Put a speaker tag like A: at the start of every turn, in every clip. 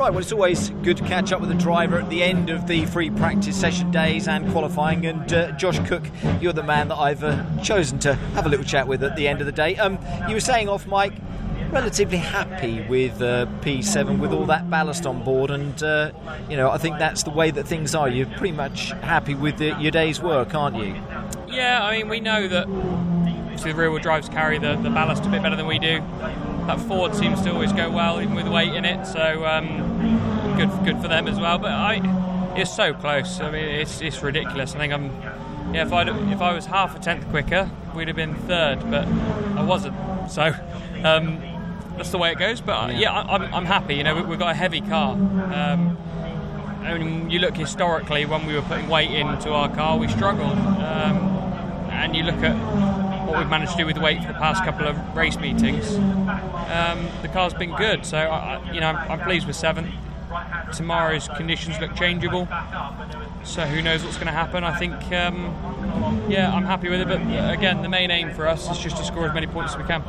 A: Right, well, it's always good to catch up with the driver at the end of the free practice session days and qualifying. And uh, Josh Cook, you're the man that I've uh, chosen to have a little chat with at the end of the day. Um, you were saying off mic, relatively happy with uh, P7 with all that ballast on board, and uh, you know I think that's the way that things are. You're pretty much happy with the, your day's work, aren't you?
B: Yeah, I mean we know that the rear wheel drives carry the, the ballast a bit better than we do. That Ford seems to always go well, even with weight in it. So um, good, good for them as well. But I, it's so close. I mean, it's, it's ridiculous. I think I'm, yeah. If I if I was half a tenth quicker, we'd have been third, but I wasn't. So um, that's the way it goes. But uh, yeah, I, am I'm happy. You know, we've got a heavy car. Um, I mean, you look historically when we were putting weight into our car, we struggled. Um, and you look at what we've managed to do with weight for the past couple of race meetings, um, the car's been good. So I, you know, I'm, I'm pleased with seventh. Tomorrow's conditions look changeable, so who knows what's going to happen? I think, um, yeah, I'm happy with it. But again, the main aim for us is just to score as many points as we can.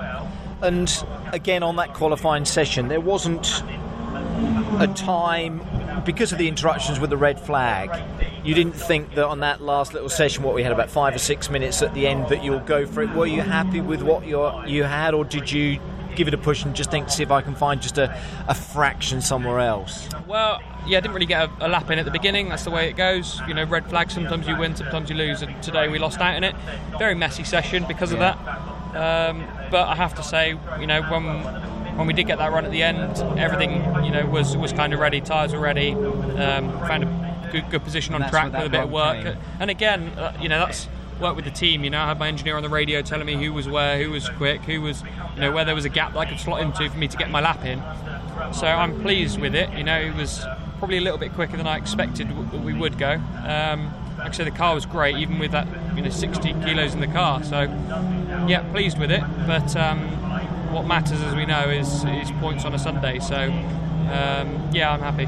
A: And again, on that qualifying session, there wasn't a time because of the interruptions with the red flag you didn't think that on that last little session, what we had about five or six minutes at the end, that you'll go for it. Were you happy with what you you had, or did you give it a push and just think, see if I can find just a, a fraction somewhere else?
B: Well, yeah, I didn't really get a, a, lap in at the beginning. That's the way it goes. You know, red flag. Sometimes you win, sometimes you lose. And today we lost out in it. Very messy session because of that. Um, but I have to say, you know, when when we did get that run at the end, everything you know was was kind of ready. Tires were ready. Um, found a good, good position on track with a bit of work. Came. And again, uh, you know, that's work with the team. You know, I had my engineer on the radio telling me who was where, who was quick, who was, you know, where there was a gap that I could slot into for me to get my lap in. So I'm pleased with it. You know, it was probably a little bit quicker than I expected we would go. Um, like I said, the car was great, even with that, you know, 60 kilos in the car. So, yeah, pleased with it. But um, what matters, as we know, is, is points on a Sunday. So, um, yeah, I'm happy.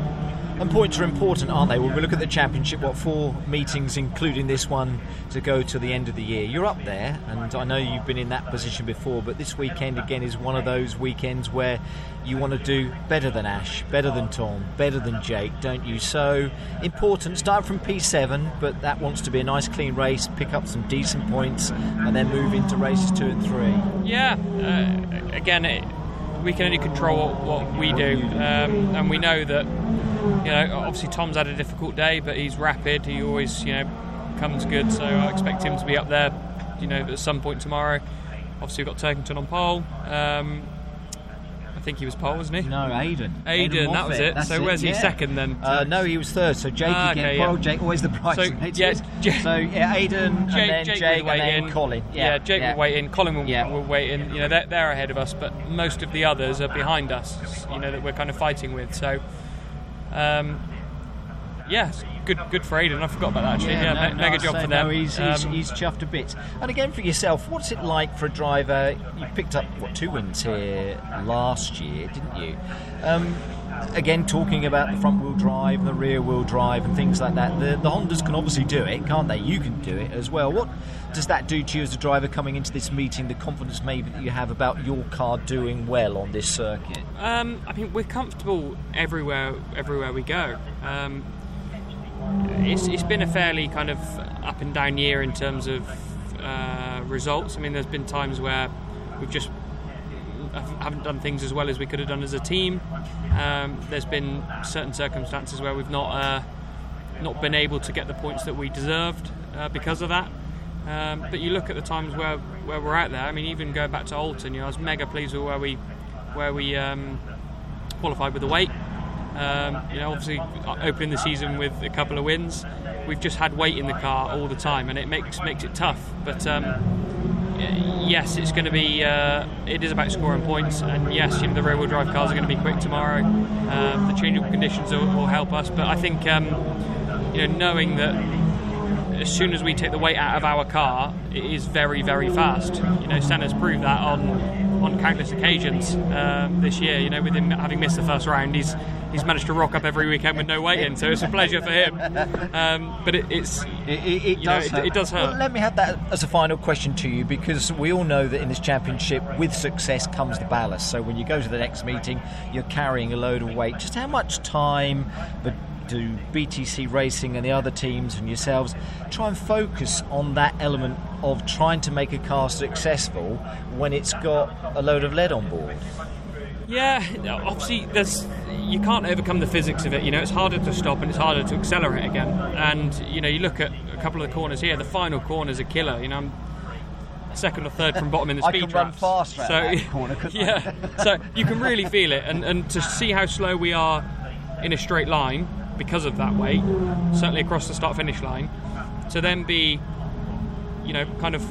A: And points are important, aren't they? When we look at the championship, what four meetings, including this one, to go to the end of the year. You're up there, and I know you've been in that position before, but this weekend again is one of those weekends where you want to do better than Ash, better than Tom, better than Jake, don't you? So important. Start from P7, but that wants to be a nice, clean race, pick up some decent points, and then move into races two and three.
B: Yeah, uh, again, it, we can only control what we do, um, and we know that you know, obviously Tom's had a difficult day, but he's rapid. He always, you know, comes good. So I expect him to be up there, you know, at some point tomorrow. Obviously, we've got Turkington on pole. Um, think he was pole, wasn't he?
A: No, Aiden.
B: Aiden, that was it.
A: That's
B: so where's
A: it,
B: he second then?
A: Uh, no, he was third. So Jake ah, again. Okay, yeah. Jake always the prize. So, yeah, Jake, so yeah, Aiden Jake, and then Jake, Jake and then in. Colin. Yeah,
B: yeah Jake yeah. will wait in. Colin will, yeah. will wait in. You know, they're, they're ahead of us, but most of the others are behind us. You know that we're kind of fighting with. So. Um, yeah, good good for Aiden. I forgot about that actually. Yeah, yeah no, mega no, job for them.
A: No, he's, he's, um, he's, chuffed a bit. And again, for yourself, what's it like for a driver? You picked up what two wins here last year, didn't you? Um, again, talking about the front wheel drive and the rear wheel drive and things like that. The, the Hondas can obviously do it, can't they? You can do it as well. What does that do to you as a driver coming into this meeting? The confidence maybe that you have about your car doing well on this circuit.
B: Um, I mean, we're comfortable everywhere everywhere we go. Um, it's, it's been a fairly kind of up and down year in terms of uh, results. I mean, there's been times where we've just haven't done things as well as we could have done as a team. Um, there's been certain circumstances where we've not uh, not been able to get the points that we deserved uh, because of that. Um, but you look at the times where, where we're out there. I mean, even going back to Oulton, you know, I was mega pleased with where we where we um, qualified with the weight. Um, you know, obviously opening the season with a couple of wins, we've just had weight in the car all the time, and it makes makes it tough. But um, yes, it's going to be uh, it is about scoring points, and yes, you know, the rear-wheel drive cars are going to be quick tomorrow. Um, the changeable conditions will, will, help us, but I think um, you know knowing that as soon as we take the weight out of our car, it is very very fast. You know, Senna's proved that on on countless occasions um, this year. You know, with him having missed the first round, he's he's managed to rock up every weekend with no waiting. So it's a pleasure for him. Um, but it, it's
A: it, it, it
B: know,
A: does
B: it- it does hurt.
A: Well, let me have that as a final question to you because we all know that in this championship, with success comes the ballast. So when you go to the next meeting, you're carrying a load of weight. Just how much time but do BTC Racing and the other teams and yourselves try and focus on that element of trying to make a car successful when it's got a load of lead on board?
B: Yeah, obviously, there's you can't overcome the physics of it. You know, it's harder to stop and it's harder to accelerate again. And you know, you look at a couple of the corners here. The final corner is a killer. You know, I'm second or third from bottom in the
A: I
B: speed
A: can run
B: traps.
A: faster at
B: so,
A: corner,
B: yeah, so you can really feel it, and and to see how slow we are in a straight line because of that weight, certainly across the start finish line, to then be, you know, kind of.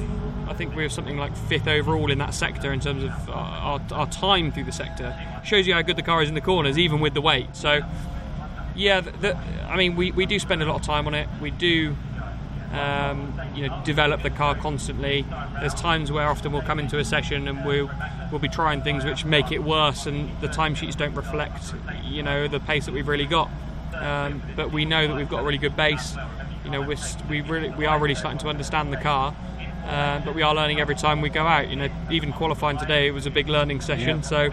B: I think we have something like fifth overall in that sector in terms of our, our, our time through the sector. Shows you how good the car is in the corners, even with the weight. So, yeah, the, the, I mean, we, we do spend a lot of time on it. We do, um, you know, develop the car constantly. There's times where often we'll come into a session and we'll we'll be trying things which make it worse, and the timesheets don't reflect, you know, the pace that we've really got. Um, but we know that we've got a really good base. You know, we're, we really we are really starting to understand the car. Uh, but we are learning every time we go out. You know, even qualifying today it was a big learning session. So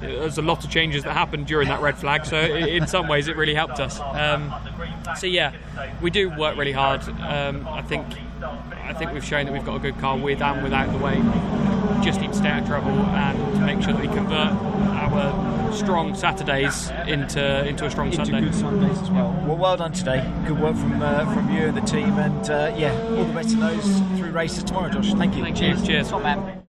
B: there's a lot of changes that happened during that red flag. So in some ways, it really helped us. Um, so yeah, we do work really hard. Um, I think I think we've shown that we've got a good car with and without the weight. Just need to stay out of trouble and make sure that we convert strong Saturdays into into a strong
A: into
B: Sunday.
A: good Sundays as well. Well, well done today. Good work from uh, from you and the team, and uh, yeah, all the best to those three races tomorrow, Josh. Thank you.
B: Thank you. Cheers.
A: Top man.